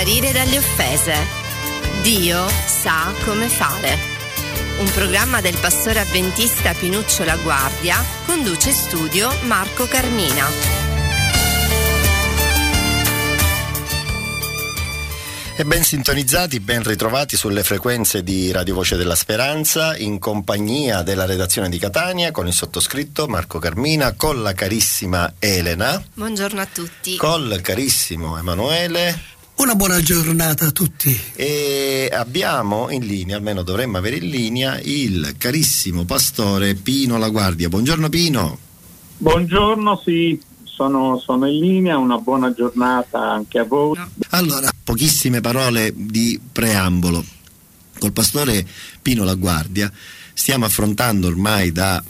Guarire dalle offese. Dio sa come fare. Un programma del pastore avventista Pinuccio La Guardia conduce studio Marco Carmina. E ben sintonizzati, ben ritrovati sulle frequenze di Radio Voce della Speranza, in compagnia della redazione di Catania, con il sottoscritto Marco Carmina, con la carissima Elena. Buongiorno a tutti. Col carissimo Emanuele. Una buona giornata a tutti. E abbiamo in linea, almeno dovremmo avere in linea, il carissimo pastore Pino La Guardia. Buongiorno Pino. Buongiorno, sì, sono, sono, in linea, una buona giornata anche a voi. Allora, pochissime parole di preambolo. Col pastore Pino La Guardia stiamo affrontando ormai da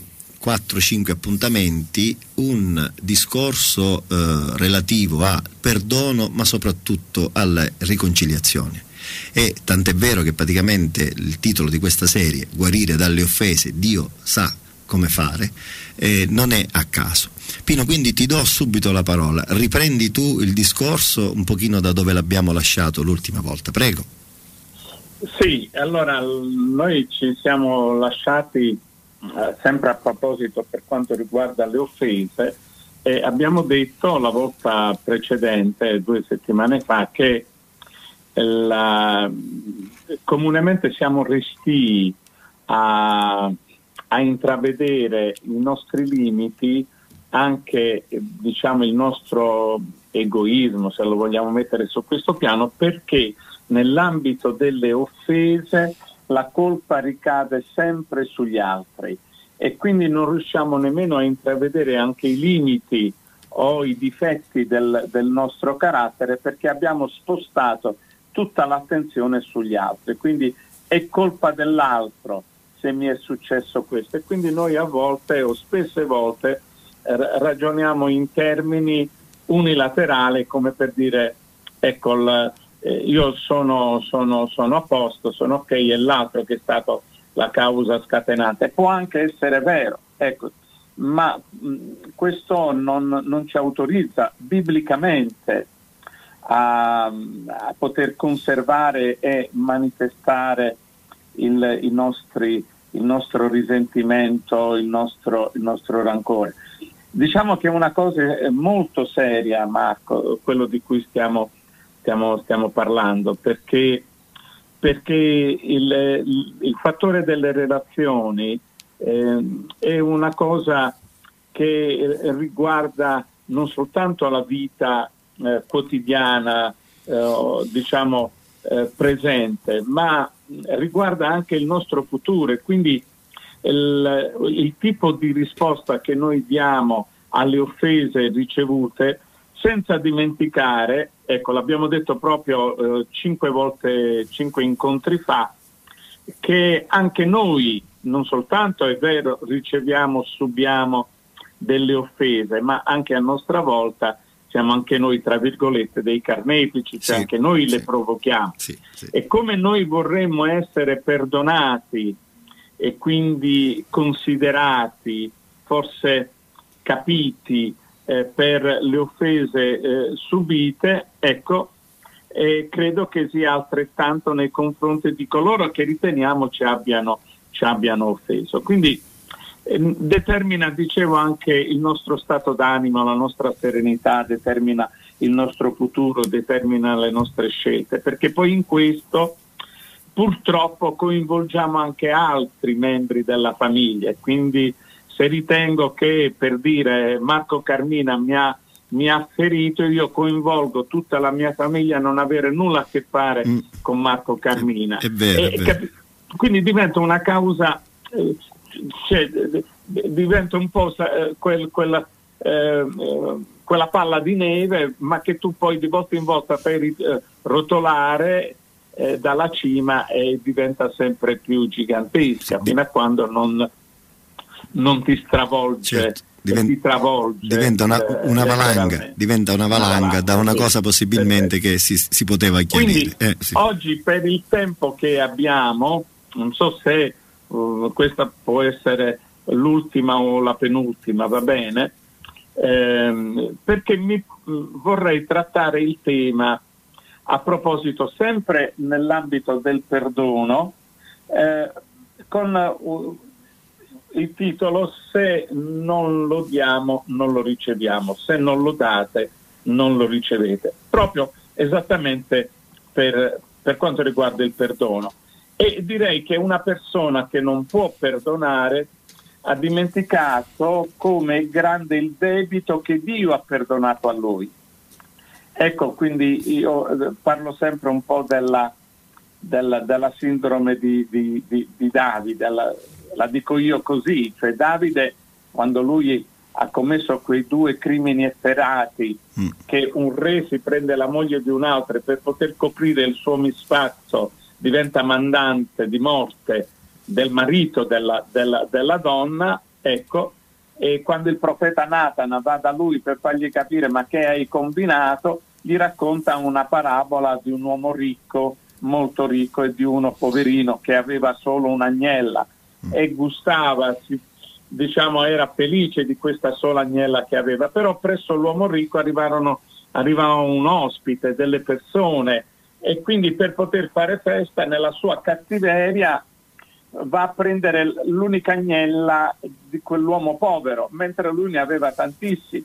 4-5 appuntamenti un discorso eh, relativo a perdono ma soprattutto alla riconciliazione. E tant'è vero che praticamente il titolo di questa serie, Guarire dalle offese, Dio sa come fare, eh, non è a caso. Pino, quindi ti do subito la parola, riprendi tu il discorso un pochino da dove l'abbiamo lasciato l'ultima volta, prego. Sì, allora noi ci siamo lasciati eh, sempre a proposito per quanto riguarda le offese e abbiamo detto la volta precedente, due settimane fa, che la, comunemente siamo resti a a intravedere i nostri limiti, anche diciamo, il nostro egoismo, se lo vogliamo mettere su questo piano, perché nell'ambito delle offese la colpa ricade sempre sugli altri e quindi non riusciamo nemmeno a intravedere anche i limiti o i difetti del, del nostro carattere perché abbiamo spostato tutta l'attenzione sugli altri. Quindi è colpa dell'altro se mi è successo questo. E quindi noi a volte o spesse volte ragioniamo in termini unilaterali come per dire ecco il, eh, io sono, sono, sono, a posto, sono ok, è l'altro che è stato la causa scatenante. Può anche essere vero, ecco, ma mh, questo non, non, ci autorizza biblicamente a, a poter conservare e manifestare il, i nostri, il nostro risentimento, il nostro, il nostro rancore. Diciamo che è una cosa molto seria, Marco, quello di cui stiamo, stiamo, stiamo parlando, perché, perché il, il, fattore delle relazioni eh, è una cosa che riguarda non soltanto la vita eh, quotidiana, eh, diciamo, eh, presente, ma riguarda anche il nostro futuro. E quindi il, il tipo di risposta che noi diamo alle offese ricevute senza dimenticare, ecco l'abbiamo detto proprio eh, cinque volte, cinque incontri fa, che anche noi non soltanto è vero riceviamo, subiamo delle offese, ma anche a nostra volta siamo anche noi, tra virgolette, dei carnefici, cioè sì, anche noi sì. le provochiamo. Sì, e come noi vorremmo essere perdonati e quindi considerati, forse capiti eh, per le offese eh, subite, ecco, eh, credo che sia altrettanto nei confronti di coloro che riteniamo ci abbiano, ci abbiano offeso. Quindi Ehm, determina, dicevo, anche il nostro stato d'animo, la nostra serenità, determina il nostro futuro, determina le nostre scelte, perché poi in questo purtroppo coinvolgiamo anche altri membri della famiglia, quindi se ritengo che per dire Marco Carmina mi ha, mi ha ferito, io coinvolgo tutta la mia famiglia a non avere nulla a che fare mm. con Marco Carmina. È, è vero, e, è vero. Quindi diventa una causa eh, cioè, diventa un po' eh, quel, quella, eh, quella, palla di neve, ma che tu poi di volta in volta fai eh, rotolare eh, dalla cima e diventa sempre più gigantesca, fino a quando non, non ti stravolge. Certo. Diventa, diventa una, eh, una valanga, diventa una valanga da una cosa possibilmente che si, si poteva chiarire. Quindi, sì. Oggi per il tempo che abbiamo, non so se uh, questa può essere l'ultima o la penultima, va bene, ehm, perché mi, vorrei trattare il tema a proposito, sempre nell'ambito del perdono, eh, con uh, il titolo Se non lo diamo, non lo riceviamo, se non lo date, non lo ricevete, proprio esattamente per, per quanto riguarda il perdono. E direi che una persona che non può perdonare ha dimenticato come è grande il debito che Dio ha perdonato a lui. Ecco, quindi io eh, parlo sempre un po' della, della, della sindrome di, di, di, di Davide, la, dico io così, cioè Davide quando lui ha commesso quei due crimini efferati, mm. che un re si prende la moglie di un altro per poter coprire il suo misfazzo, diventa mandante di morte del marito della, della, della donna, ecco, e quando il profeta Nathan va da lui per fargli capire ma che hai combinato, gli racconta una parabola di un uomo ricco, molto ricco, e di uno poverino che aveva solo un'agnella. E gustava, si, diciamo, era felice di questa sola agnella che aveva, però presso l'uomo ricco arrivarono, arrivava un ospite, delle persone e quindi per poter fare festa nella sua cattiveria va a prendere l'unica agnella di quell'uomo povero, mentre lui ne aveva tantissimi.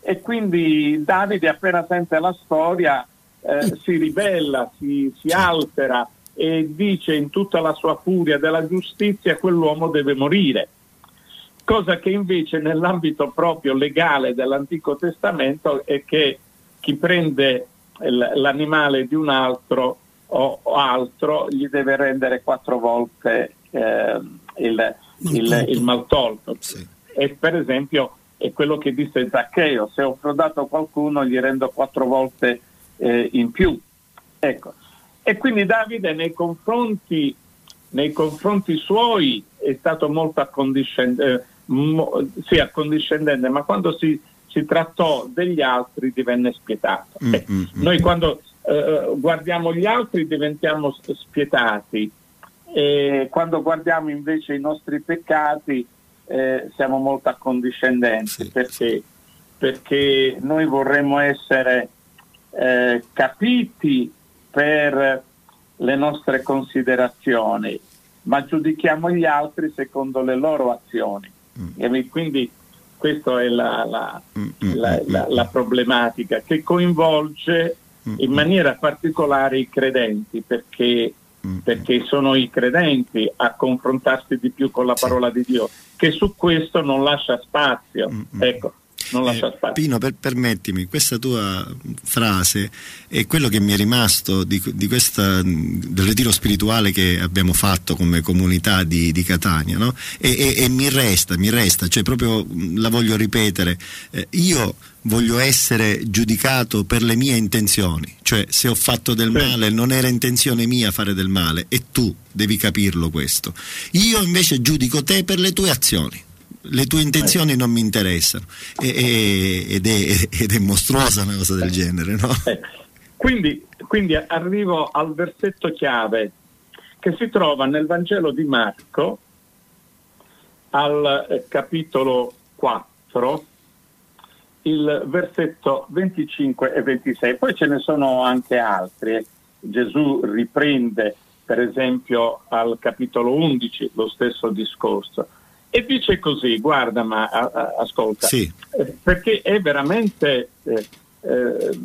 E quindi Davide appena sente la storia eh, si ribella, si, si altera e dice in tutta la sua furia della giustizia quell'uomo deve morire cosa che invece nell'ambito proprio legale dell'Antico Testamento è che chi prende l'animale di un altro o, altro gli deve rendere quattro volte eh, il, il, il maltolto. Sì. E per esempio è quello che disse Zaccheo, se ho frodato qualcuno gli rendo quattro volte eh, in più. Ecco. E quindi Davide nei confronti, nei confronti suoi è stato molto accondiscendente, eh, mo, sì, accondiscendente ma quando si, si, trattò degli altri divenne spietato. Mm, eh, mm, mm. Noi quando eh, guardiamo gli altri diventiamo spietati e quando guardiamo invece i nostri peccati eh, siamo molto accondiscendenti sì, perché, perché, noi vorremmo essere eh, capiti per le nostre considerazioni, ma giudichiamo gli altri secondo le loro azioni. Mm. E quindi questa è la, la, mm, mm, la, mm, la problematica che coinvolge in maniera particolare i credenti perché, perché, sono i credenti a confrontarsi di più con la parola di Dio che su questo non lascia spazio. Ecco, non lascia eh, spazio. Pino, per, permettimi, questa tua frase è quello che mi è rimasto di, di questa, del ritiro spirituale che abbiamo fatto come comunità di, di Catania, no? e, e, e, mi resta, mi resta, cioè proprio la voglio ripetere, eh, io voglio essere giudicato per le mie intenzioni, cioè se ho fatto del male non era intenzione mia fare del male e tu devi capirlo questo. Io invece giudico te per le tue azioni le tue intenzioni non mi interessano. E, e, ed, è, ed, è, mostruosa una cosa del genere no? Eh, quindi, quindi arrivo al versetto chiave che si trova nel Vangelo di Marco al eh, capitolo 4 il versetto 25 e 26 poi ce ne sono anche altri Gesù riprende per esempio al capitolo 11 lo stesso discorso e dice così, guarda, ma a, a, ascolta, sì. eh, perché è veramente, eh, eh,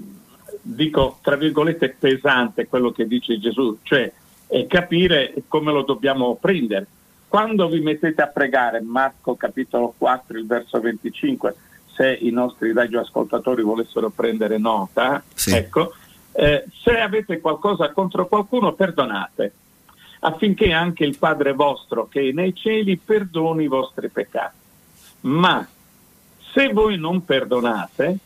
dico, tra virgolette, pesante quello che dice Gesù, cioè capire come lo dobbiamo prendere. Quando vi mettete a pregare, Marco capitolo 4, il verso 25, se i nostri radioascoltatori volessero prendere nota, sì. ecco, eh, se avete qualcosa contro qualcuno, perdonate affinché anche il Padre vostro che è nei cieli perdoni i vostri peccati. Ma se voi non perdonate,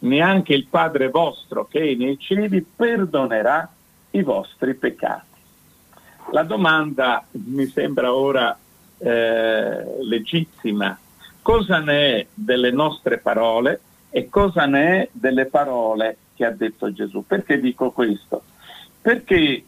neanche il Padre vostro che è nei cieli perdonerà i vostri peccati. La domanda mi sembra ora eh, legittima. Cosa ne è delle nostre parole e cosa ne è delle parole che ha detto Gesù? Perché dico questo? Perché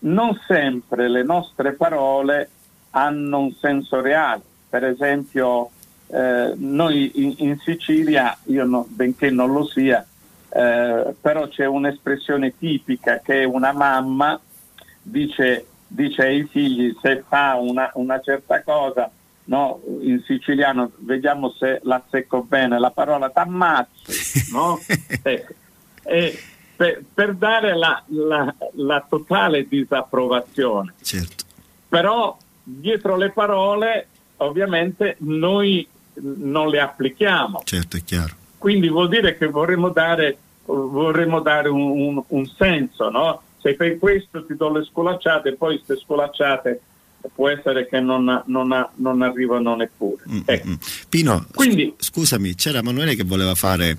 non sempre le nostre parole hanno un senso reale. Per esempio, eh, noi in, in, Sicilia, io no, benché non lo sia, eh, però c'è un'espressione tipica che una mamma dice, dice ai figli se fa una, una certa cosa, no? in siciliano vediamo se la secco bene, la parola t'ammazzi, no? ecco. Per, per, dare la, la, la, totale disapprovazione. Certo. Però dietro le parole ovviamente noi non le applichiamo. Certo, è chiaro. Quindi vuol dire che vorremmo dare, vorremmo dare un, un, un senso, no? Se fai questo ti do le scolacciate e poi queste scolacciate può essere che non, non, non arrivano neppure. Mm, mm ecco. mm. Pino, Quindi, scusami, c'era Emanuele che voleva fare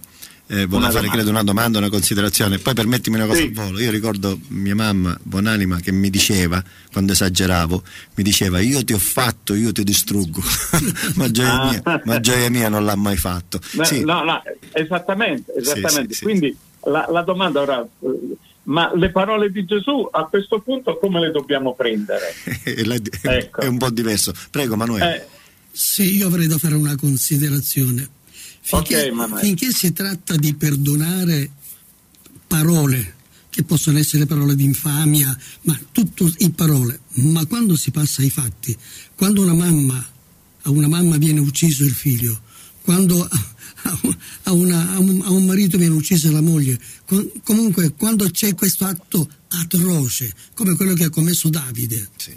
eh, volevo fare credo una domanda, una considerazione. Poi permettimi una cosa sì. al volo. Io ricordo mia mamma, buonanima, che mi diceva, quando esageravo, mi diceva io ti ho fatto, io ti distruggo. ma, gioia ah. mia, ma, gioia mia, non l'ha mai fatto. No, sì. no, no esattamente, esattamente. Sì, Quindi la, la, domanda ora... Ma le parole di Gesù a questo punto come le dobbiamo prendere? ecco. È un po' diverso. Prego Manuele. Eh. Sì, io avrei da fare una considerazione Finché, okay, finché si tratta di perdonare parole, che possono essere parole di infamia, ma tutto in parole, ma quando si passa ai fatti, quando una mamma, a una mamma viene ucciso il figlio, quando a, una, a, un, a un, marito viene uccisa la moglie, comunque quando c'è questo atto atroce, come quello che ha commesso Davide, sì.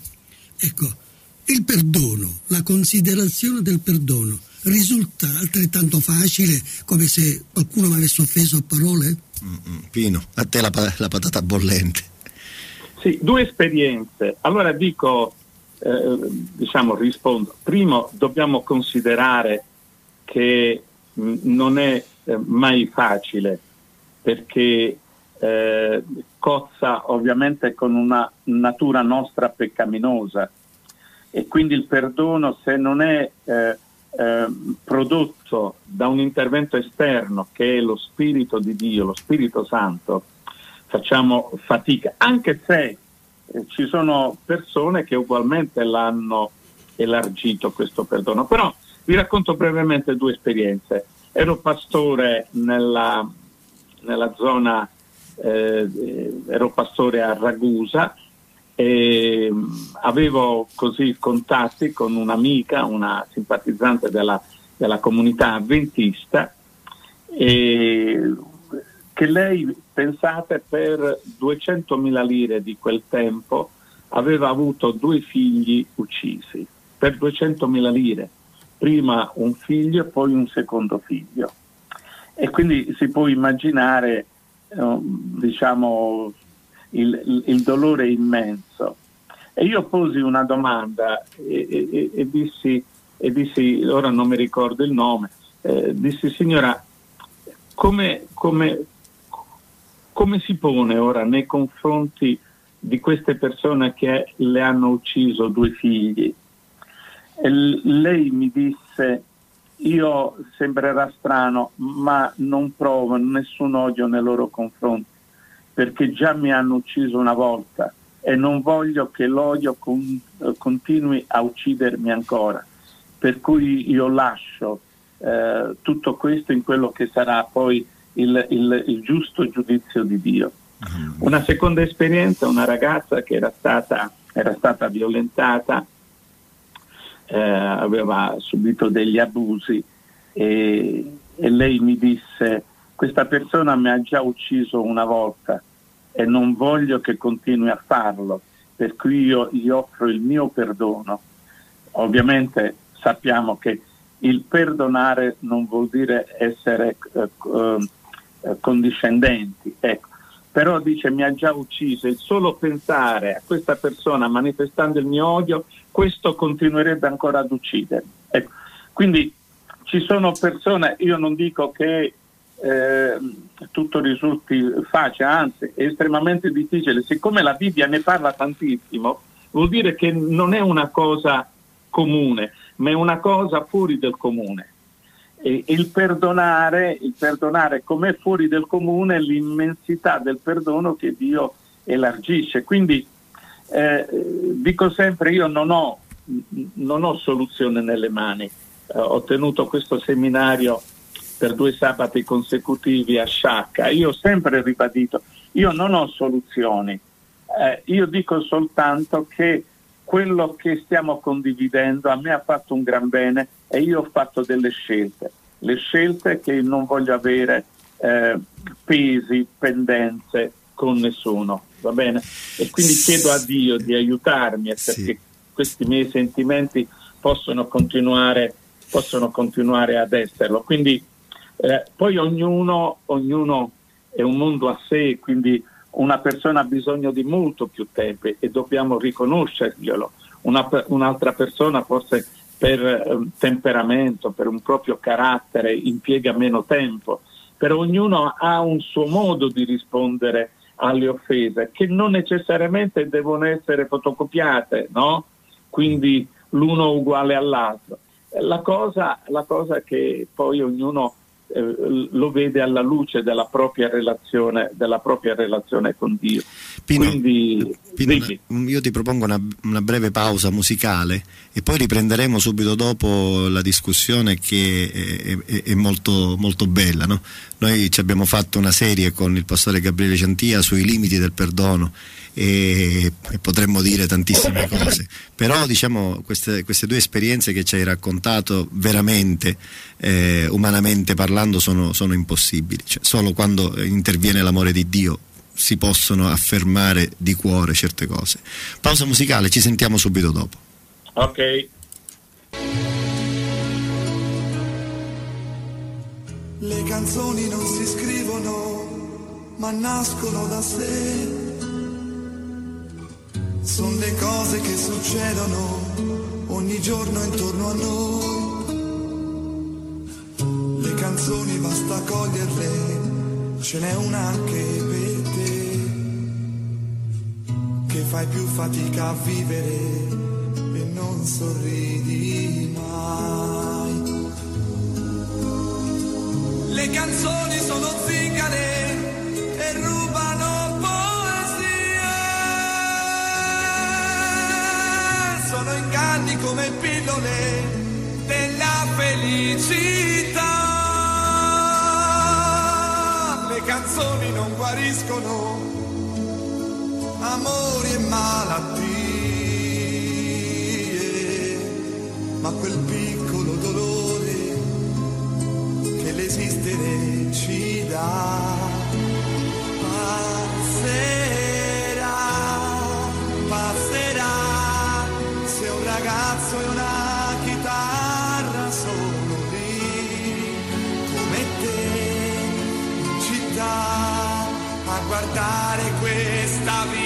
ecco, il perdono, la considerazione del perdono risulta altrettanto facile come se qualcuno mi avesse offeso a parole? Mm-mm. Pino, a te la, la, patata bollente. Sì, due esperienze. Allora dico, eh, diciamo, rispondo. Primo, dobbiamo considerare che mh, non è eh, mai facile perché eh, cozza ovviamente con una natura nostra peccaminosa e quindi il perdono se non è eh, eh, prodotto da un intervento esterno che è lo Spirito di Dio, lo Spirito Santo, facciamo fatica, anche se eh, ci sono persone che ugualmente l'hanno elargito questo perdono. Però vi racconto brevemente due esperienze. Ero pastore nella, nella zona, eh, ero pastore a Ragusa e avevo così contatti con un'amica, una simpatizzante della, della comunità avventista, che lei, pensate, per 200.000 lire di quel tempo aveva avuto due figli uccisi, per 200.000 lire, prima un figlio e poi un secondo figlio. E quindi si può immaginare, eh, diciamo, il, il, dolore immenso. E io posi una domanda e, e, e, dissi, e, dissi, ora non mi ricordo il nome, eh, dissi signora, come, come, come si pone ora nei confronti di queste persone che le hanno ucciso due figli? E lei mi disse, io sembrerà strano, ma non provo nessun odio nei loro confronti perché già mi hanno ucciso una volta e non voglio che l'odio con, continui a uccidermi ancora. Per cui io lascio eh, tutto questo in quello che sarà poi il, il, il giusto giudizio di Dio. Mm. Una seconda esperienza, una ragazza che era stata, era stata violentata, eh, aveva subito degli abusi e, e lei mi disse questa persona mi ha già ucciso una volta e non voglio che continui a farlo, per cui io gli offro il mio perdono. Ovviamente sappiamo che il perdonare non vuol dire essere eh, eh, condiscendenti, ecco. però dice mi ha già ucciso, il solo pensare a questa persona manifestando il mio odio, questo continuerebbe ancora ad uccidermi. Ecco. Quindi ci sono persone, io non dico che eh, tutto risulti facile, anzi è estremamente difficile. Siccome la Bibbia ne parla tantissimo, vuol dire che non è una cosa comune, ma è una cosa fuori del comune. E il perdonare, il perdonare come fuori del comune l'immensità del perdono che Dio elargisce. Quindi eh, dico sempre, io non ho, non ho soluzione nelle mani. Eh, ho tenuto questo seminario per due sabati consecutivi a Sciacca. Io ho sempre ribadito, io non ho soluzioni, eh, io dico soltanto che quello che stiamo condividendo a me ha fatto un gran bene e io ho fatto delle scelte, le scelte che non voglio avere eh, pesi, pendenze con nessuno, va bene? E quindi chiedo a Dio di aiutarmi perché sì. questi miei sentimenti possono continuare, possono continuare ad esserlo. Quindi eh, poi ognuno, ognuno è un mondo a sé, quindi una persona ha bisogno di molto più tempo e dobbiamo riconoscerglielo. Una, un'altra persona forse per eh, temperamento, per un proprio carattere impiega meno tempo, però ognuno ha un suo modo di rispondere alle offese che non necessariamente devono essere fotocopiate, no? Quindi l'uno uguale all'altro. La cosa, la cosa che poi ognuno eh, lo vede alla luce della propria relazione, della propria relazione con Dio. Pino, Quindi, Pino, io ti propongo una, una, breve pausa musicale e poi riprenderemo subito dopo la discussione che è, è, è molto, molto, bella. No? Noi ci abbiamo fatto una serie con il pastore Gabriele Ciantia sui limiti del perdono e, e potremmo dire tantissime cose. Però diciamo queste, queste, due esperienze che ci hai raccontato veramente, eh, umanamente parlando, sono, sono impossibili. Cioè, solo quando interviene l'amore di Dio si possono affermare di cuore certe cose. Pausa musicale, ci sentiamo subito dopo. Ok. Le canzoni non si scrivono, ma nascono da sé sono le cose che succedono ogni giorno intorno a noi. Le canzoni basta coglierle, ce n'è una anche per te, che fai più fatica a vivere e non sorridi mai. Le canzoni sono zingare e rubano inganni come pillole della felicità. Le canzoni non guariscono amori e malattie, ma quel piccolo dolore che l'esistere ci dà. Passerà, ragazzo e una chitarra sono lì come te in città a guardare questa vita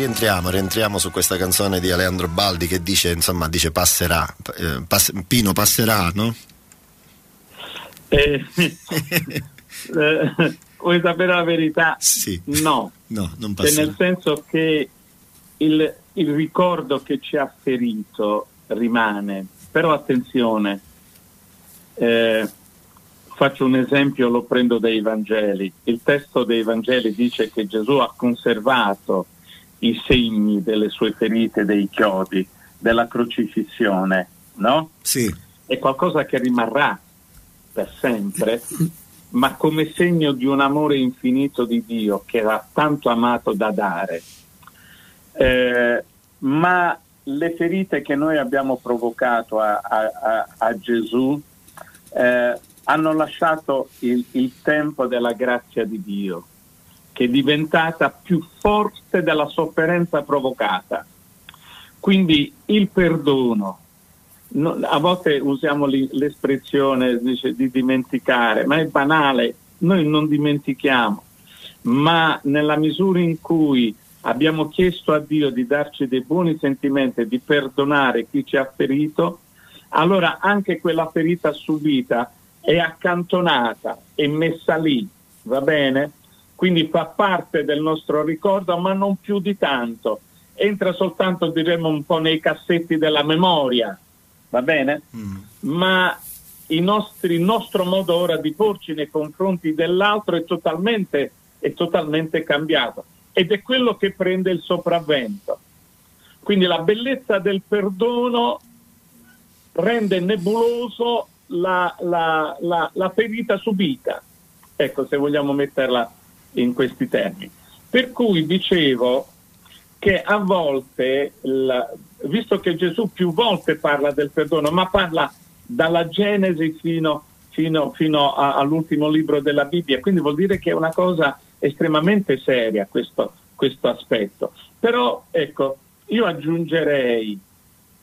rientriamo, rientriamo su questa canzone di Aleandro Baldi che dice, insomma, dice passerà. Eh, pass- Pino passerà, no? Eh, eh, vuoi sapere la verità? Sì. No. no non passerà. Cioè, nel senso che il, il ricordo che ci ha ferito rimane. Però attenzione, eh, faccio un esempio, lo prendo dai Vangeli. Il testo dei Vangeli dice che Gesù ha conservato i segni delle sue ferite, dei chiodi, della crocifissione, no? Sì. È qualcosa che rimarrà, per sempre, ma come segno di un amore infinito di Dio che era tanto amato da dare. Eh, ma le ferite che noi abbiamo provocato a, a, a Gesù eh, hanno lasciato il, il tempo della grazia di Dio, che è diventata più forte della sofferenza provocata. Quindi il perdono, no, a volte usiamo l'espressione dice, di dimenticare, ma è banale, noi non dimentichiamo, ma nella misura in cui abbiamo chiesto a Dio di darci dei buoni sentimenti, di perdonare chi ci ha ferito, allora anche quella ferita subita è accantonata, è messa lì, va bene? Quindi fa parte del nostro ricordo, ma non più di tanto. Entra soltanto, diremmo, un po' nei cassetti della memoria, va bene? Mm. Ma nostri, il nostro modo ora di porci nei confronti dell'altro è totalmente, è totalmente cambiato ed è quello che prende il sopravvento. Quindi la bellezza del perdono rende nebuloso la, la, la, la ferita subita, ecco se vogliamo metterla in questi termini. Per cui dicevo che a volte, la, visto che Gesù più volte parla del perdono, ma parla dalla Genesi fino, fino, fino a, all'ultimo libro della Bibbia, quindi vuol dire che è una cosa estremamente seria questo, questo aspetto. Però ecco, io aggiungerei,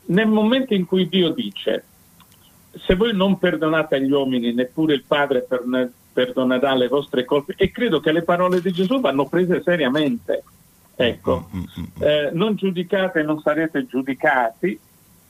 nel momento in cui Dio dice, se voi non perdonate agli uomini, neppure il Padre perdonerà le vostre colpe, e credo che le parole di Gesù vanno prese seriamente. Ecco, mm, mm, mm, eh, non giudicate non sarete giudicati,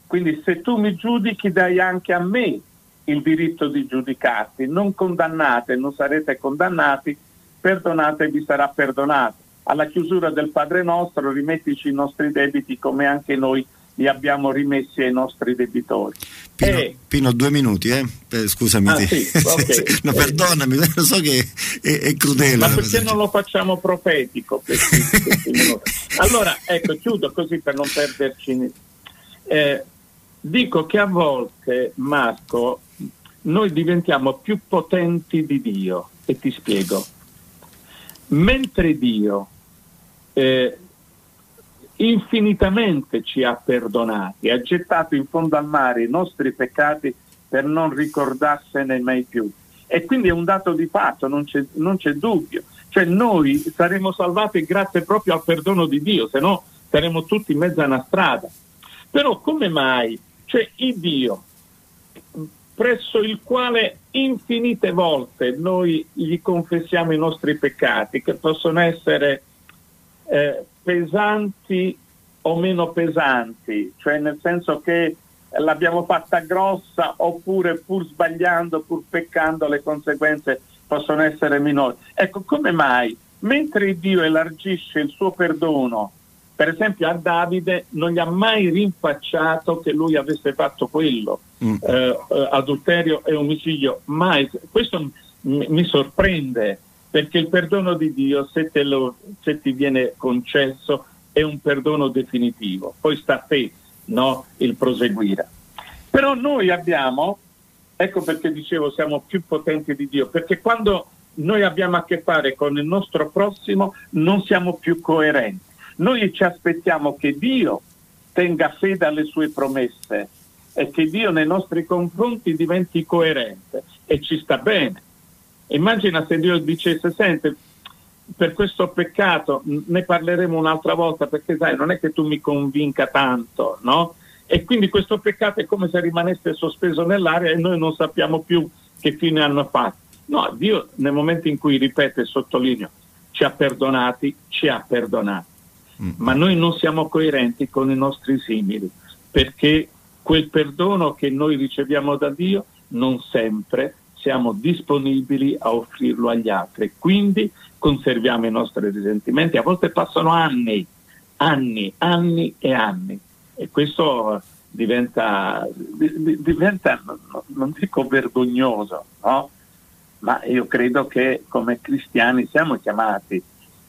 quindi se tu mi giudichi dai anche a me il diritto di giudicarti, non condannate, non sarete condannati, perdonate vi sarà perdonato. Alla chiusura del Padre nostro rimettici i nostri debiti come anche noi li abbiamo rimessi ai nostri debitori. Pino, e... Pino due minuti, eh? eh scusami. Ah, sì, okay. no, perdonami, lo so che è, è crudele. Ma perché non lo facciamo profetico? Allora, ecco, chiudo così per non perderci. Eh, dico che a volte, Marco, noi diventiamo più potenti di Dio e ti spiego. Mentre Dio eh, infinitamente ci ha perdonati, ha gettato in fondo al mare i nostri peccati per non ricordarsene mai più. E quindi è un dato di fatto, non c'è, non c'è dubbio. Cioè noi saremo salvati grazie proprio al perdono di Dio, se no saremo tutti in mezzo a una strada. Però come mai? Cioè il Dio, presso il quale infinite volte noi gli confessiamo i nostri peccati, che possono essere eh, pesanti o meno pesanti, cioè nel senso che l'abbiamo fatta grossa oppure pur sbagliando, pur peccando, le conseguenze possono essere minori. Ecco, come mai? Mentre Dio elargisce il suo perdono, per esempio a Davide non gli ha mai rinfacciato che lui avesse fatto quello, mm. eh, eh adulterio e omicidio, mai. Questo mi, mi sorprende perché il perdono di Dio, se, lo, se ti viene concesso, è un perdono definitivo, poi sta a te no, il proseguire. Però noi abbiamo, ecco perché dicevo siamo più potenti di Dio, perché quando noi abbiamo a che fare con il nostro prossimo non siamo più coerenti. Noi ci aspettiamo che Dio tenga fede alle sue promesse e che Dio nei nostri confronti diventi coerente e ci sta bene. Immagina se Dio dicesse, senti, per questo peccato ne parleremo un'altra volta perché sai, non è che tu mi convinca tanto, no? E quindi questo peccato è come se rimanesse sospeso nell'aria e noi non sappiamo più che fine hanno fatto. No, Dio nel momento in cui ripete e sottolineo ci ha perdonati, ci ha perdonati. Mm. Ma noi non siamo coerenti con i nostri simili, perché quel perdono che noi riceviamo da Dio non sempre siamo disponibili a offrirlo agli altri. Quindi conserviamo i nostri risentimenti. A volte passano anni, anni, anni e anni. E questo diventa, diventa non dico vergognoso, no? ma io credo che come cristiani siamo chiamati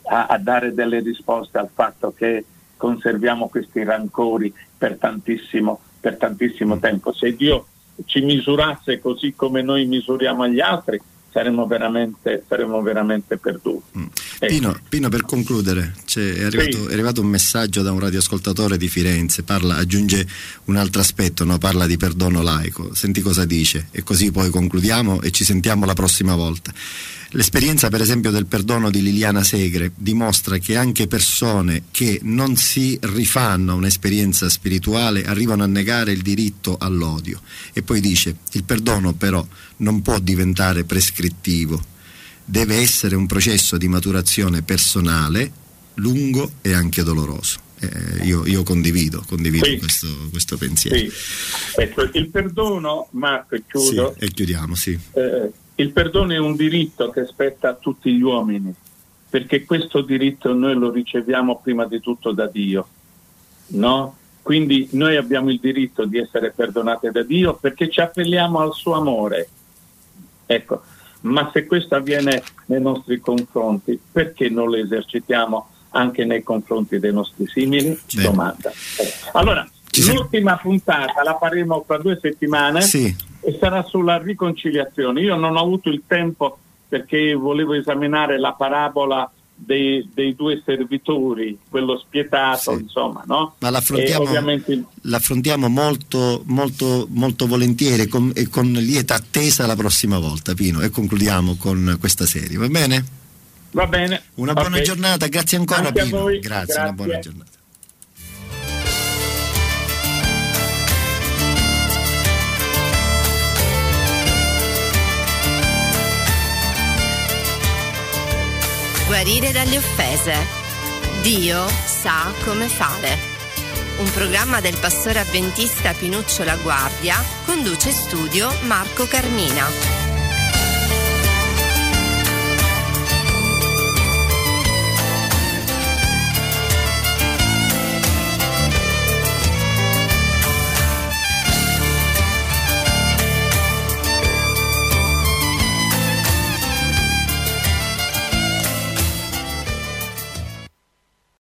a, a, dare delle risposte al fatto che conserviamo questi rancori per tantissimo, per tantissimo tempo. Se Dio ci misurasse così come noi misuriamo gli altri, saremmo veramente, saremmo veramente perduti. Mm. Pino, ecco. Pino, per concludere, è arrivato, sì. è, arrivato, un messaggio da un radioascoltatore di Firenze, parla, aggiunge un altro aspetto, no? parla di perdono laico, senti cosa dice e così poi concludiamo e ci sentiamo la prossima volta. L'esperienza per esempio del perdono di Liliana Segre dimostra che anche persone che non si rifanno a un'esperienza spirituale arrivano a negare il diritto all'odio e poi dice il perdono però non può diventare prescrittivo, deve essere un processo di maturazione personale lungo e anche doloroso. Eh, io, io, condivido, condivido sì. questo, questo, pensiero. Sì. Ecco, il perdono, Marco, e chiudo. Sì, e chiudiamo, sì. Eh, il perdono è un diritto che spetta a tutti gli uomini, perché questo diritto noi lo riceviamo prima di tutto da Dio, no? Quindi noi abbiamo il diritto di essere perdonati da Dio perché ci appelliamo al suo amore. Ecco, ma se questo avviene nei nostri confronti, perché non lo esercitiamo anche nei confronti dei nostri simili? Domanda. Allora, l'ultima puntata la faremo fra due settimane. Sì e sarà sulla riconciliazione. Io non ho avuto il tempo perché volevo esaminare la parabola dei, dei due servitori, quello spietato, sì. insomma, no? Ma l'affrontiamo, ovviamente... l'affrontiamo molto, molto, molto volentieri con, e con lieta attesa la prossima volta, Pino, e concludiamo con questa serie, va bene? Va bene. Una buona okay. giornata, grazie ancora Anche Pino. Grazie, grazie, una buona giornata. Guarire dalle offese. Dio sa come fare. Un programma del pastore avventista Pinuccio La Guardia conduce studio Marco Carmina.